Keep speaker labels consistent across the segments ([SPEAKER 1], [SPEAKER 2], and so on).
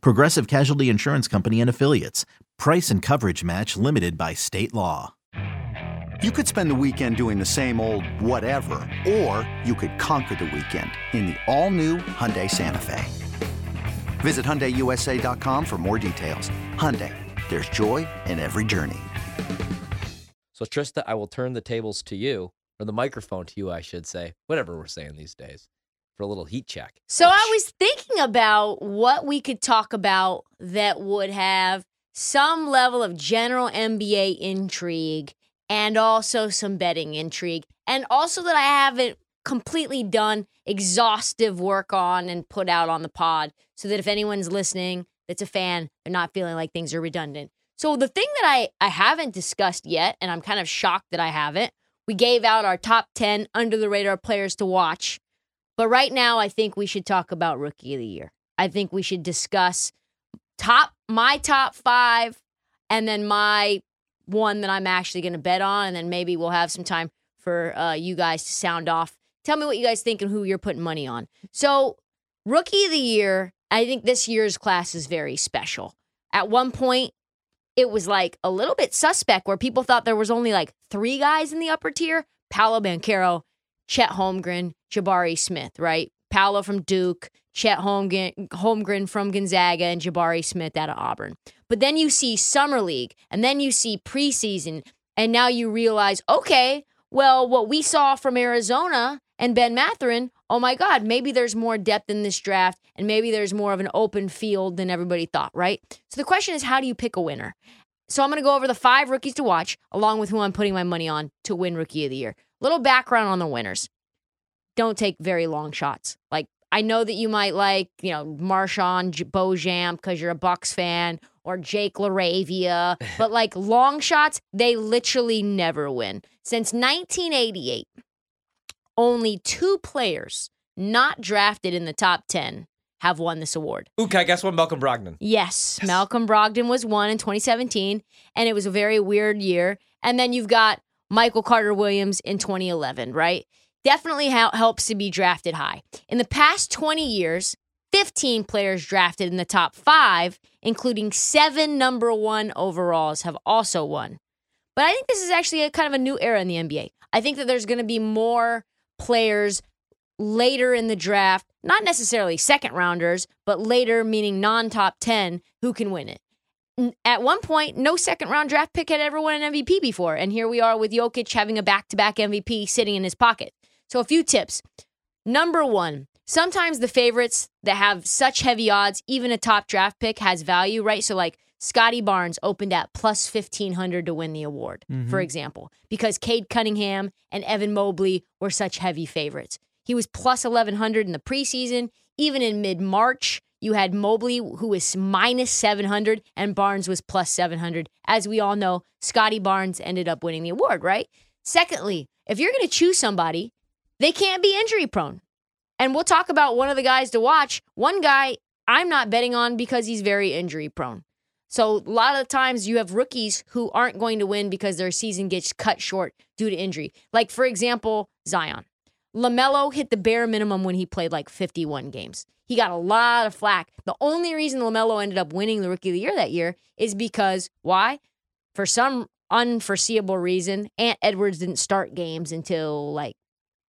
[SPEAKER 1] Progressive Casualty Insurance Company and Affiliates. Price and coverage match limited by state law.
[SPEAKER 2] You could spend the weekend doing the same old whatever, or you could conquer the weekend in the all-new Hyundai Santa Fe. Visit HyundaiUSA.com for more details. Hyundai, there's joy in every journey.
[SPEAKER 3] So, Trista, I will turn the tables to you, or the microphone to you, I should say, whatever we're saying these days, for a little heat check.
[SPEAKER 4] So I was thinking about what we could talk about that would have some level of general NBA intrigue and also some betting intrigue, and also that I haven't completely done exhaustive work on and put out on the pod so that if anyone's listening that's a fan, they're not feeling like things are redundant. So the thing that I, I haven't discussed yet, and I'm kind of shocked that I haven't, we gave out our top 10 under the radar players to watch. But right now, I think we should talk about rookie of the year. I think we should discuss top my top five and then my one that I'm actually going to bet on. And then maybe we'll have some time for uh, you guys to sound off. Tell me what you guys think and who you're putting money on. So, rookie of the year, I think this year's class is very special. At one point, it was like a little bit suspect where people thought there was only like three guys in the upper tier Paolo Banchero, Chet Holmgren, Jabari Smith, right? Paolo from Duke, Chet Holmgren, Holmgren from Gonzaga, and Jabari Smith out of Auburn. But then you see Summer League, and then you see preseason, and now you realize, okay, well, what we saw from Arizona and Ben Mathurin, oh my God, maybe there's more depth in this draft, and maybe there's more of an open field than everybody thought, right? So the question is, how do you pick a winner? So I'm going to go over the five rookies to watch, along with who I'm putting my money on to win Rookie of the Year. Little background on the winners. Don't take very long shots. Like I know that you might like, you know, MarJon Beauchamp because you're a Bucks fan, or Jake LaRavia, but like long shots, they literally never win. Since 1988, only two players not drafted in the top 10 have won this award.
[SPEAKER 3] Ooh, can I guess what? Malcolm Brogdon.
[SPEAKER 4] Yes, yes, Malcolm Brogdon was one in 2017, and it was a very weird year. And then you've got Michael Carter Williams in 2011, right? Definitely helps to be drafted high. In the past 20 years, 15 players drafted in the top five, including seven number one overalls, have also won. But I think this is actually a kind of a new era in the NBA. I think that there's going to be more players later in the draft, not necessarily second rounders, but later, meaning non top 10, who can win it. At one point, no second round draft pick had ever won an MVP before. And here we are with Jokic having a back to back MVP sitting in his pocket. So, a few tips. Number one, sometimes the favorites that have such heavy odds, even a top draft pick has value, right? So, like Scotty Barnes opened at plus 1500 to win the award, mm-hmm. for example, because Cade Cunningham and Evan Mobley were such heavy favorites. He was plus 1100 in the preseason. Even in mid March, you had Mobley, who was minus 700, and Barnes was plus 700. As we all know, Scotty Barnes ended up winning the award, right? Secondly, if you're going to choose somebody, they can't be injury prone. And we'll talk about one of the guys to watch. One guy I'm not betting on because he's very injury prone. So a lot of times you have rookies who aren't going to win because their season gets cut short due to injury. Like for example, Zion. LaMelo hit the bare minimum when he played like 51 games. He got a lot of flack. The only reason LaMelo ended up winning the rookie of the year that year is because why? For some unforeseeable reason, Ant Edwards didn't start games until like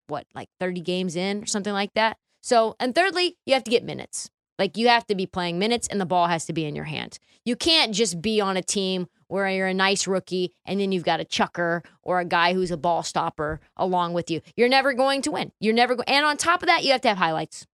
[SPEAKER 4] what, like 30 games in or something like that. So, and thirdly, you have to get minutes. Like you have to be playing minutes and the ball has to be in your hand. You can't just be on a team where you're a nice rookie and then you've got a chucker or a guy who's a ball stopper along with you. You're never going to win. You're never going and on top of that, you have to have highlights.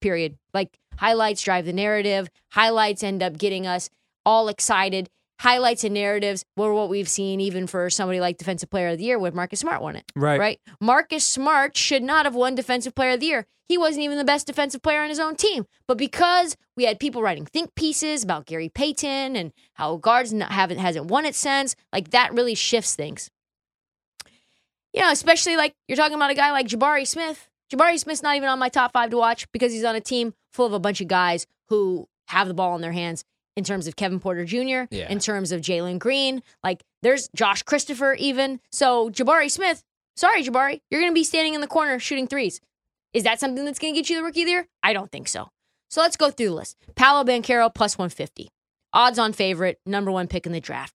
[SPEAKER 4] Period. Like highlights drive the narrative. Highlights end up getting us all excited. Highlights and narratives were what we've seen even for somebody like Defensive Player of the Year when Marcus Smart won it.
[SPEAKER 5] Right.
[SPEAKER 4] Right. Marcus Smart should not have won Defensive Player of the Year. He wasn't even the best defensive player on his own team. But because we had people writing think pieces about Gary Payton and how guards not, haven't hasn't won it since, like that really shifts things. You know, especially like you're talking about a guy like Jabari Smith. Jabari Smith's not even on my top five to watch because he's on a team full of a bunch of guys who have the ball in their hands in terms of Kevin Porter Jr.,
[SPEAKER 3] Yeah.
[SPEAKER 4] in terms of Jalen Green. Like there's Josh Christopher even. So Jabari Smith, sorry, Jabari, you're going to be standing in the corner shooting threes. Is that something that's going to get you the rookie of the year? I don't think so. So let's go through the list. Paolo Banchero plus 150. Odds on favorite, number one pick in the draft.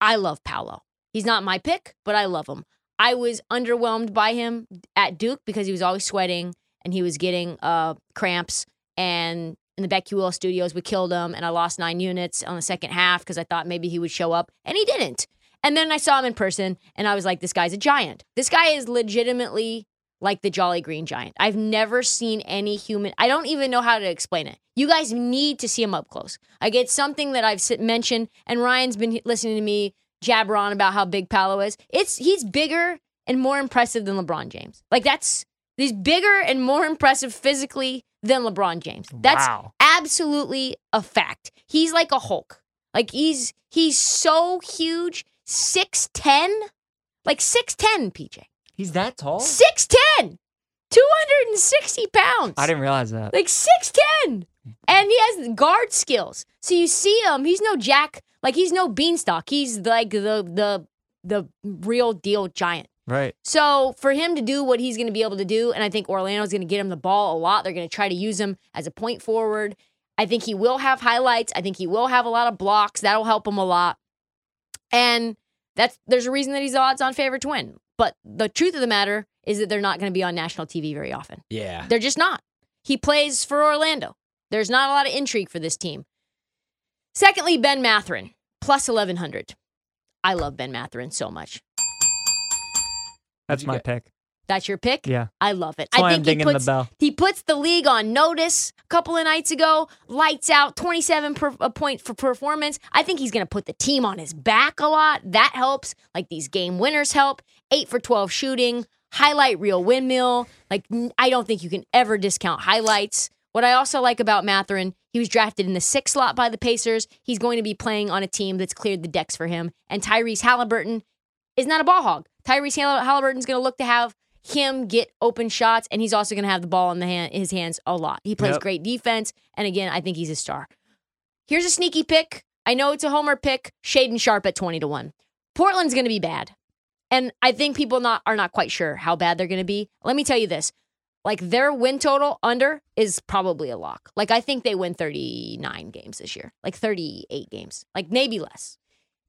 [SPEAKER 4] I love Paolo. He's not my pick, but I love him. I was underwhelmed by him at Duke because he was always sweating and he was getting uh, cramps. And in the BetQL studios, we killed him. And I lost nine units on the second half because I thought maybe he would show up. And he didn't. And then I saw him in person and I was like, this guy's a giant. This guy is legitimately like the Jolly Green Giant. I've never seen any human. I don't even know how to explain it. You guys need to see him up close. Like get something that I've mentioned, and Ryan's been listening to me jabber on about how big Paolo is. It's he's bigger and more impressive than LeBron James. Like that's he's bigger and more impressive physically than LeBron James. That's
[SPEAKER 5] Wow.
[SPEAKER 4] absolutely a fact. He's like a Hulk. Like he's he's so huge, six ten, like six ten, PJ.
[SPEAKER 5] He's that tall?
[SPEAKER 4] 6'10, 260 pounds.
[SPEAKER 5] I didn't realize that.
[SPEAKER 4] Like 6'10. And he has guard skills. So you see him, he's no jack, like he's no beanstalk. He's like the the the real deal giant.
[SPEAKER 5] Right.
[SPEAKER 4] So for him to do what he's going to be able to do, and I think Orlando's going to get him the ball a lot. They're going to try to use him as a point forward. I think he will have highlights. I think he will have a lot of blocks. That'll help him a lot. And that's there's a reason that he's the odds on favorite to win. But the truth of the matter is that they're not going to be on national TV very often.
[SPEAKER 3] Yeah.
[SPEAKER 4] They're just not. He plays for Orlando. There's not a lot of intrigue for this team. Secondly, Ben Mathurin, plus 1100. I love Ben Mathurin so much.
[SPEAKER 5] That's my pick.
[SPEAKER 4] That's your pick?
[SPEAKER 5] Yeah.
[SPEAKER 4] I love it.
[SPEAKER 5] That's
[SPEAKER 4] I think he puts, he puts the league on notice a couple of nights ago. Lights out, 27 per, a point for performance. I think he's going to put the team on his back a lot. That helps. Like these game winners help. 8 for 12 shooting, highlight reel windmill. Like I don't think you can ever discount highlights. What I also like about Mathurin, he was drafted in the sixth slot by the Pacers. He's going to be playing on a team that's cleared the decks for him. And Tyrese Haliburton is not a ball hog. Tyrese Hall- Haliburton's going to look to have him get open shots, and he's also going to have the ball in the hand, his hands a lot. He plays
[SPEAKER 5] Yep.
[SPEAKER 4] great defense, and again, I think he's a star. Here's a sneaky pick. I know it's a homer pick. Shaedon Sharpe at twenty to one. Portland's going to be bad, and I think people not are not quite sure how bad they're going to be. Let me tell you this: like their win total under is probably a lock. Like I think they win thirty nine games this year, like thirty eight games, like maybe less.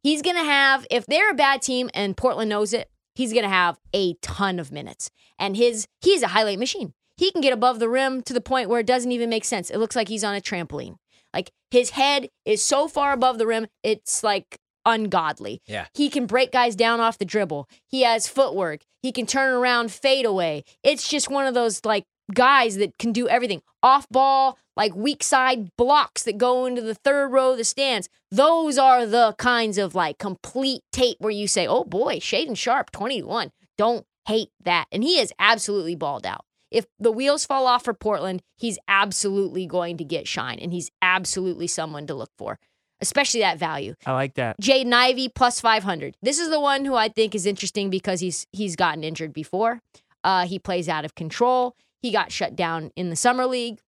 [SPEAKER 4] He's going to have, if they're a bad team and Portland knows it, he's going to have a ton of minutes. And his, he's a highlight machine. He can get above the rim to the point where it doesn't even make sense. It looks like he's on a trampoline. Like his head is so far above the rim, it's like ungodly.
[SPEAKER 3] Yeah.
[SPEAKER 4] He can break guys down off the dribble. He has footwork. He can turn around, fade away. It's just one of those like guys that can do everything. Off ball, like weak side blocks that go into the third row of the stands. Those are the kinds of like complete tape where you say, oh boy, Shaedon Sharpe, 21. Don't hate that. And he is absolutely balled out. If the wheels fall off for Portland, he's absolutely going to get shine and he's absolutely someone to look for, especially that value.
[SPEAKER 5] I like that.
[SPEAKER 4] Jaden Ivey plus 500. This is the one who I think is interesting because he's he's gotten injured before. Uh, he plays out of control. He got shut down in the summer league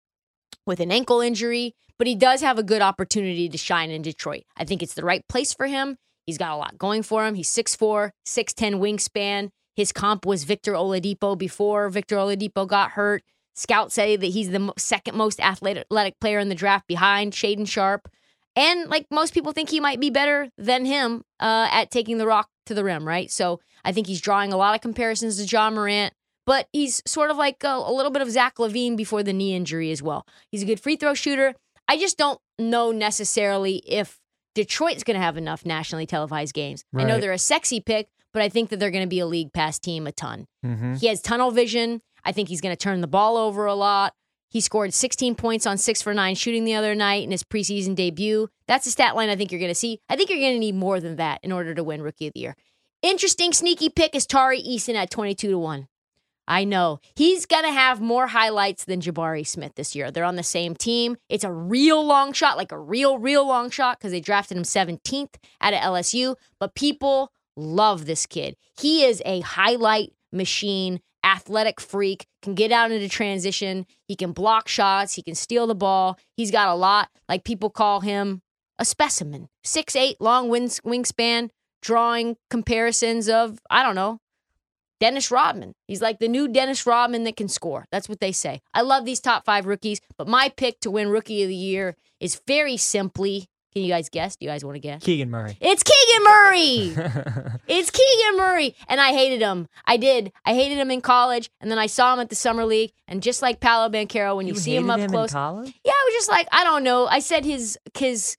[SPEAKER 4] with an ankle injury, but he does have a good opportunity to shine in Detroit. I think it's the right place for him. He's got a lot going for him. He's 6'4, 6'10 wingspan. His comp was Victor Oladipo before Victor Oladipo got hurt. Scouts say that he's the second most athletic player in the draft behind Shaedon Sharpe. And like most people think he might be better than him uh, at taking the rock to the rim, right? So I think he's drawing a lot of comparisons to Ja Morant, but he's sort of like a, a little bit of Zach LaVine before the knee injury as well. He's a good free throw shooter. I just don't know necessarily if Detroit's going to have enough nationally televised games. I know they're a sexy pick, but I think that they're going to be a league pass team a ton.
[SPEAKER 5] Mm-hmm.
[SPEAKER 4] He has tunnel vision. I think he's going to turn the ball over a lot. He scored 16 points on six for nine shooting the other night in his preseason debut. That's a stat line I think you're going to see. I think you're going to need more than that in order to win Rookie of the Year. Interesting sneaky pick is Tari Eason at 22 to 1. I know. He's going to have more highlights than Jabari Smith this year. They're on the same team. It's a real long shot, like a real, real long shot, because they drafted him 17th out of LSU. But people love this kid. He is a highlight machine, athletic freak, can get out into transition. He can block shots. He can steal the ball. He's got a lot. Like people call him a specimen. Six eight, long wings, wingspan, drawing comparisons of, I don't know, Dennis Rodman. He's like the new Dennis Rodman that can score. That's what they say. I love these top five rookies, but my pick to win Rookie of the Year is very simply. Can you guys guess? Do you guys want to guess?
[SPEAKER 5] Keegan Murray.
[SPEAKER 4] It's Keegan Murray. it's Keegan Murray. And I hated him. I did. I hated him in college. And then I saw him at the Summer League. And just like Paolo Banchero, when you, see him up
[SPEAKER 5] hated
[SPEAKER 4] close.
[SPEAKER 5] in college?
[SPEAKER 4] yeah, I was just like, I don't know. I said his his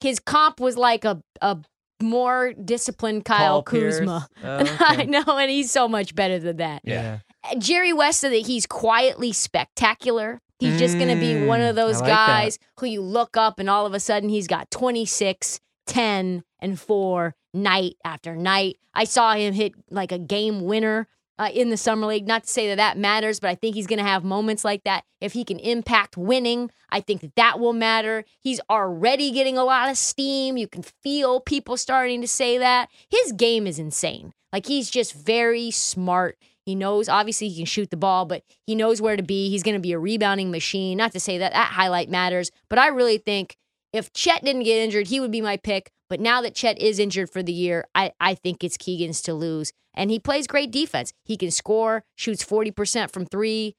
[SPEAKER 4] his comp was like a a more disciplined Kyle
[SPEAKER 5] Paul Pierce.
[SPEAKER 4] Kuzma.
[SPEAKER 5] Oh,
[SPEAKER 4] I know, and he's so much better than that.
[SPEAKER 5] Yeah.
[SPEAKER 4] Jerry West said that he's quietly spectacular. He's just going to be one
[SPEAKER 5] Mm,
[SPEAKER 4] of those
[SPEAKER 5] I like that.
[SPEAKER 4] guys who you look up and all of a sudden he's got 26, 10, and 4 night after night. I saw him hit like a game winner uh, in the Summer League. Not to say that that matters, but I think he's going to have moments like that. If he can impact winning, I think that that will matter. He's already getting a lot of steam. You can feel people starting to say that. His game is insane. Like he's just very smart. He knows, obviously, he can shoot the ball, but he knows where to be. He's going to be a rebounding machine. Not to say that that highlight matters, but I really think if Chet didn't get injured, he would be my pick. But now that Chet is injured for the year, I, I think it's Keegan's to lose. And he plays great defense. He can score, shoots 40% from three.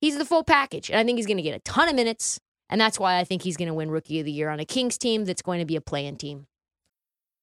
[SPEAKER 4] He's the full package. And I think he's going to get a ton of minutes. And that's why I think he's going to win Rookie of the Year on a Kings team that's going to be a play-in team.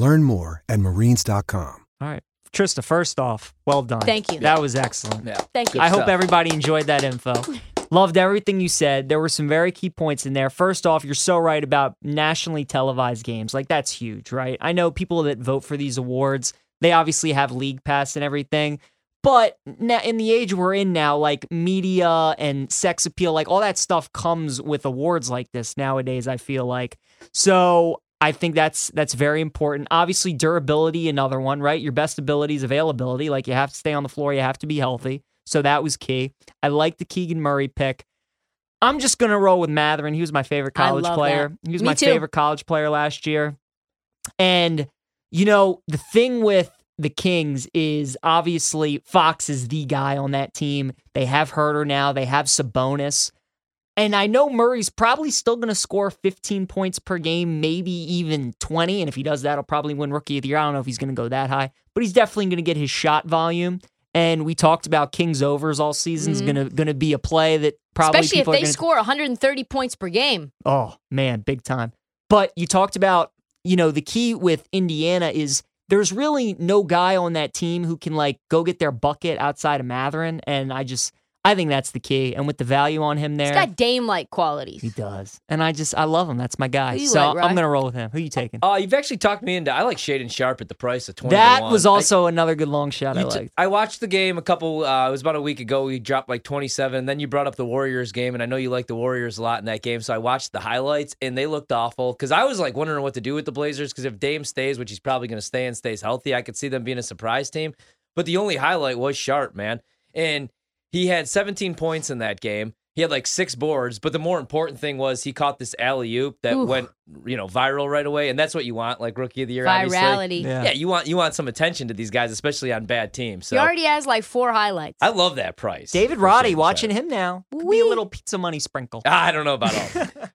[SPEAKER 6] Learn more at marines.com.
[SPEAKER 5] All right. Trista, first off, well done.
[SPEAKER 4] Thank you.
[SPEAKER 5] That was excellent.
[SPEAKER 3] Yeah.
[SPEAKER 4] Thank you.
[SPEAKER 5] I hope everybody enjoyed that info. Loved everything you said. There were some very key points in there. First off, you're so right about nationally televised games. Like, that's huge, right? I know people that vote for these awards, they obviously have league pass and everything. But na- in the age we're in now, like media and sex appeal, like all that stuff comes with awards like this nowadays, I feel like. So I think that's that's very important. Obviously, durability, another one, right? Your best ability is availability. Like you have to stay on the floor, you have to be healthy. So that was key. I like the Keegan Murray pick. I'm just gonna roll with Mathurin. He was my favorite college player.
[SPEAKER 4] that.
[SPEAKER 5] He was
[SPEAKER 4] Me
[SPEAKER 5] my
[SPEAKER 4] too.
[SPEAKER 5] favorite college player last year. And you know, the thing with the Kings is obviously Fox is the guy on that team. They have Huerter now. They have Sabonis. And I know Murray's probably still going to score 15 points per game, maybe even 20. And if he does that, he'll probably win Rookie of the Year. I don't know if he's going to go that high, but he's definitely going to get his shot volume. And we talked about Kings overs all season is
[SPEAKER 4] Mhm.
[SPEAKER 5] going to going to be a play that probably
[SPEAKER 4] Especially if they
[SPEAKER 5] gonna,
[SPEAKER 4] score 130 points per game.
[SPEAKER 5] Oh, man, big time. But you talked about, you know, the key with Indiana is there's really no guy on that team who can like go get their bucket outside of Mathurin. And I just I think that's the key. And with the value on him there,
[SPEAKER 4] He's got Dame like qualities.
[SPEAKER 5] he does. And I just I love him. That's my guy. So
[SPEAKER 4] like,
[SPEAKER 5] I'm gonna roll with him. Who you taking?
[SPEAKER 3] Uh, you've actually talked me into. I like Shaedon Sharpe at the price of twenty.
[SPEAKER 5] that
[SPEAKER 3] to one.
[SPEAKER 5] was
[SPEAKER 3] I-
[SPEAKER 5] also another good long shot I
[SPEAKER 3] You
[SPEAKER 5] liked.
[SPEAKER 3] I watched the game a couple. Uh, it was about a week ago. We dropped like 27. Then you brought up the Warriors game, and I know you like the Warriors a lot in that game. So I watched the highlights, and they looked awful. Because I was like wondering what to do with the Blazers. Because if Dame stays, which he's probably going to stay and stays healthy, I could see them being a surprise team. But the only highlight was Sharpe, man, and he had 17 points in that game. He had like six boards, but the more important thing was he caught this alley oop that
[SPEAKER 4] Ooh.
[SPEAKER 3] went, you know, viral right away, and that's what you want, like rookie of the year. obviously.
[SPEAKER 4] Virality.
[SPEAKER 5] Yeah.
[SPEAKER 3] Yeah, you want you want some attention to these guys, especially on bad teams. So
[SPEAKER 4] He already has like four highlights.
[SPEAKER 3] I love that price.
[SPEAKER 5] David Roddy, watching
[SPEAKER 3] Sharpe.
[SPEAKER 5] him now. Could be a little pizza money sprinkle.
[SPEAKER 3] Ah, I don't know about all.